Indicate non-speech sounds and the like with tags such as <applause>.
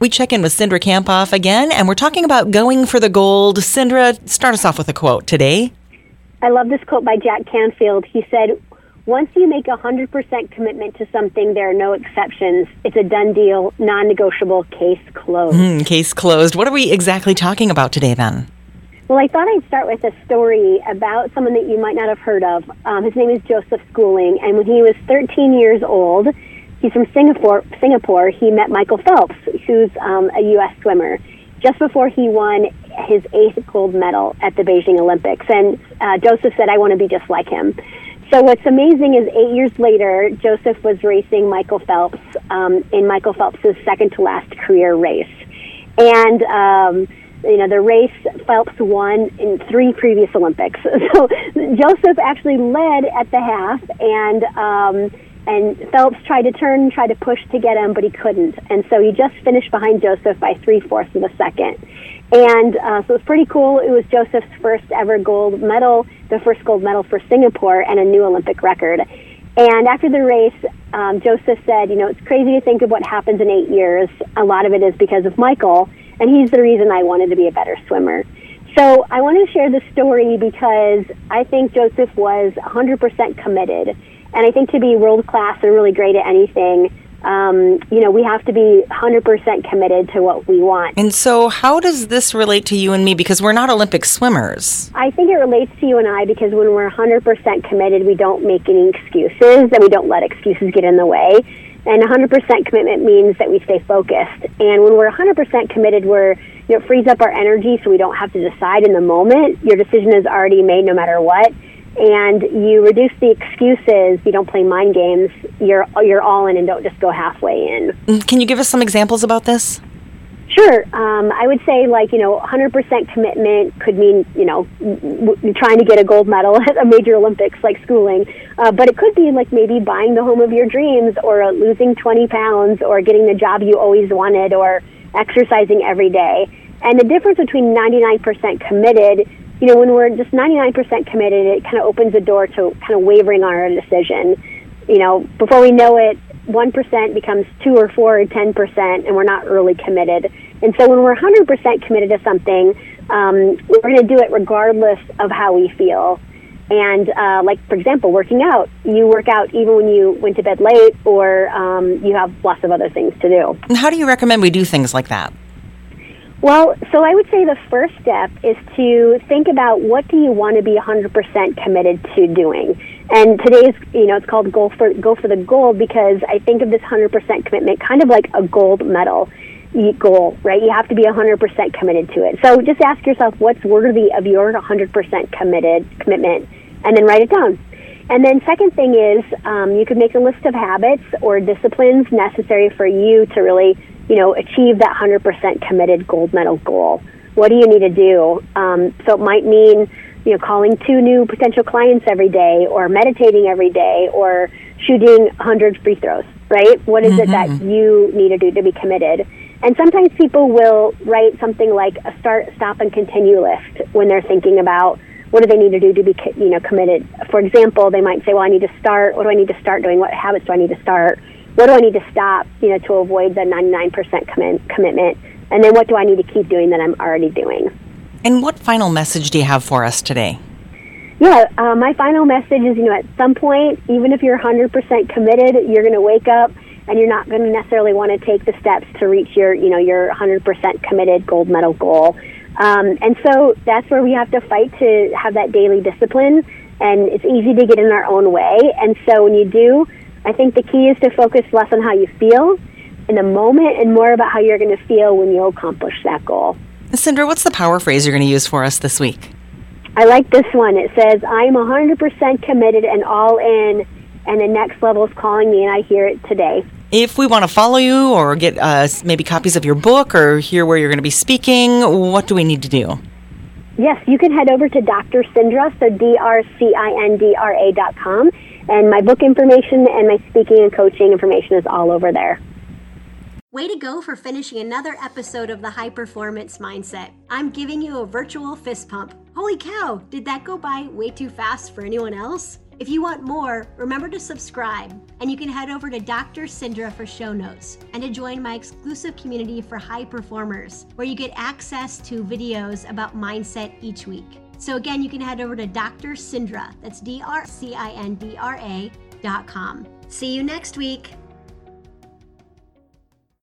We check in with Cindra Kamphoff again, and we're talking about going for the gold. Cindra, start us off with a quote today. I love this quote by Jack Canfield. He said, Once you make a 100% commitment to something, there are no exceptions. It's a done deal, non negotiable, case closed. Mm, case closed. What are we exactly talking about today then? Well, I thought I'd start with a story about someone that you might not have heard of. Um, his name is Joseph Schooling, and when he was 13 years old, He's from Singapore. Singapore. He met Michael Phelps, who's um, a U.S. swimmer, just before he won his eighth gold medal at the Beijing Olympics. And uh, Joseph said, "I want to be just like him." So what's amazing is eight years later, Joseph was racing Michael Phelps um, in Michael Phelps's second to last career race, and. Um, you know, the race Phelps won in three previous Olympics. <laughs> So Joseph actually led at the half, and um, and Phelps tried to turn, tried to push to get him, but he couldn't. And so he just finished behind Joseph by three fourths of a second. And uh, so it was pretty cool. It was Joseph's first ever gold medal, the first gold medal for Singapore, and a new Olympic record. And after the race, um, Joseph said, You know, it's crazy to think of what happens in eight years. A lot of it is because of Michael, and he's the reason I wanted to be a better swimmer. So I want to share this story because I think Joseph was 100% committed and I think to be world class and really great at anything, um, you know, we have to be 100% committed to what we want. And so, how does this relate to you and me? Because we're not Olympic swimmers. I think it relates to you and I because when we're 100% committed, we don't make any excuses and we don't let excuses get in the way. And 100% commitment means that we stay focused. And when we're 100% committed, we're you know, it frees up our energy so we don't have to decide in the moment. Your decision is already made no matter what and you reduce the excuses. You don't play mind games. You're you're all in and don't just go halfway in. Mm, can you give us some examples about this? Sure. Um, I would say like you know 100% commitment could mean you know w- trying to get a gold medal <laughs> at a major Olympics like Schooling, uh, but it could be like maybe buying the home of your dreams or uh, losing 20 pounds or getting the job you always wanted or exercising every day. And the difference between 99% committed you know, when we're just 99% committed, it kind of opens the door to kind of wavering on our decision. You know, before we know it, 1% becomes 2 or 4 or 10%, and we're not really committed. And so when we're 100% committed to something, um, we're going to do it regardless of how we feel. And uh, like, for example, working out, you work out even when you went to bed late or um, you have lots of other things to do. And how do you recommend we do things like that? Well, so I would say the first step is to think about what do you want to be 100% committed to doing. And today's, you know, it's called go for go for the gold because I think of this 100% commitment kind of like a gold medal goal, right? You have to be 100% committed to it. So just ask yourself what's worthy of your 100% committed commitment, and then write it down. And then second thing is um, you could make a list of habits or disciplines necessary for you to really you know, achieve that 100% committed gold medal goal? What do you need to do? Um, so it might mean, you know, calling two new potential clients every day, or meditating every day, or shooting 100 free throws, right? What is mm-hmm. it that mm-hmm. you need to do to be committed? And sometimes people will write something like a start, stop, and continue list when they're thinking about what do they need to do to be, you know, committed. For example, they might say, well, I need to start. What do I need to start doing? What habits do I need to start? What do I need to stop, you know, to avoid the 99% commit, commitment? And then what do I need to keep doing that I'm already doing? And what final message do you have for us today? Yeah, uh, my final message is, you know, at some point, even if you're 100% committed, you're going to wake up and you're not going to necessarily want to take the steps to reach your, you know, your 100% committed gold medal goal. Um, and so that's where we have to fight to have that daily discipline. And it's easy to get in our own way. And so when you do, I think the key is to focus less on how you feel in the moment and more about how you're going to feel when you accomplish that goal. Cindra, what's the power phrase you're going to use for us this week? I like this one. It says, I'm 100% committed and all in, and the next level is calling me, and I hear it today. If we want to follow you or get uh, maybe copies of your book or hear where you're going to be speaking, what do we need to do? Yes, you can head over to Dr. Cindra, so D-R-C-I-N-D-R-A dot com, and my book information and my speaking and coaching information is all over there. Way to go for finishing another episode of the High Performance Mindset. I'm giving you a virtual fist pump. Holy cow, did that go by way too fast for anyone else? If you want more, remember to subscribe, and you can head over to Dr. Cindra for show notes and to join my exclusive community for high performers, where you get access to videos about mindset each week. So again, you can head over to Dr. Cindra. that's D R C I N D R A dot com. See you next week.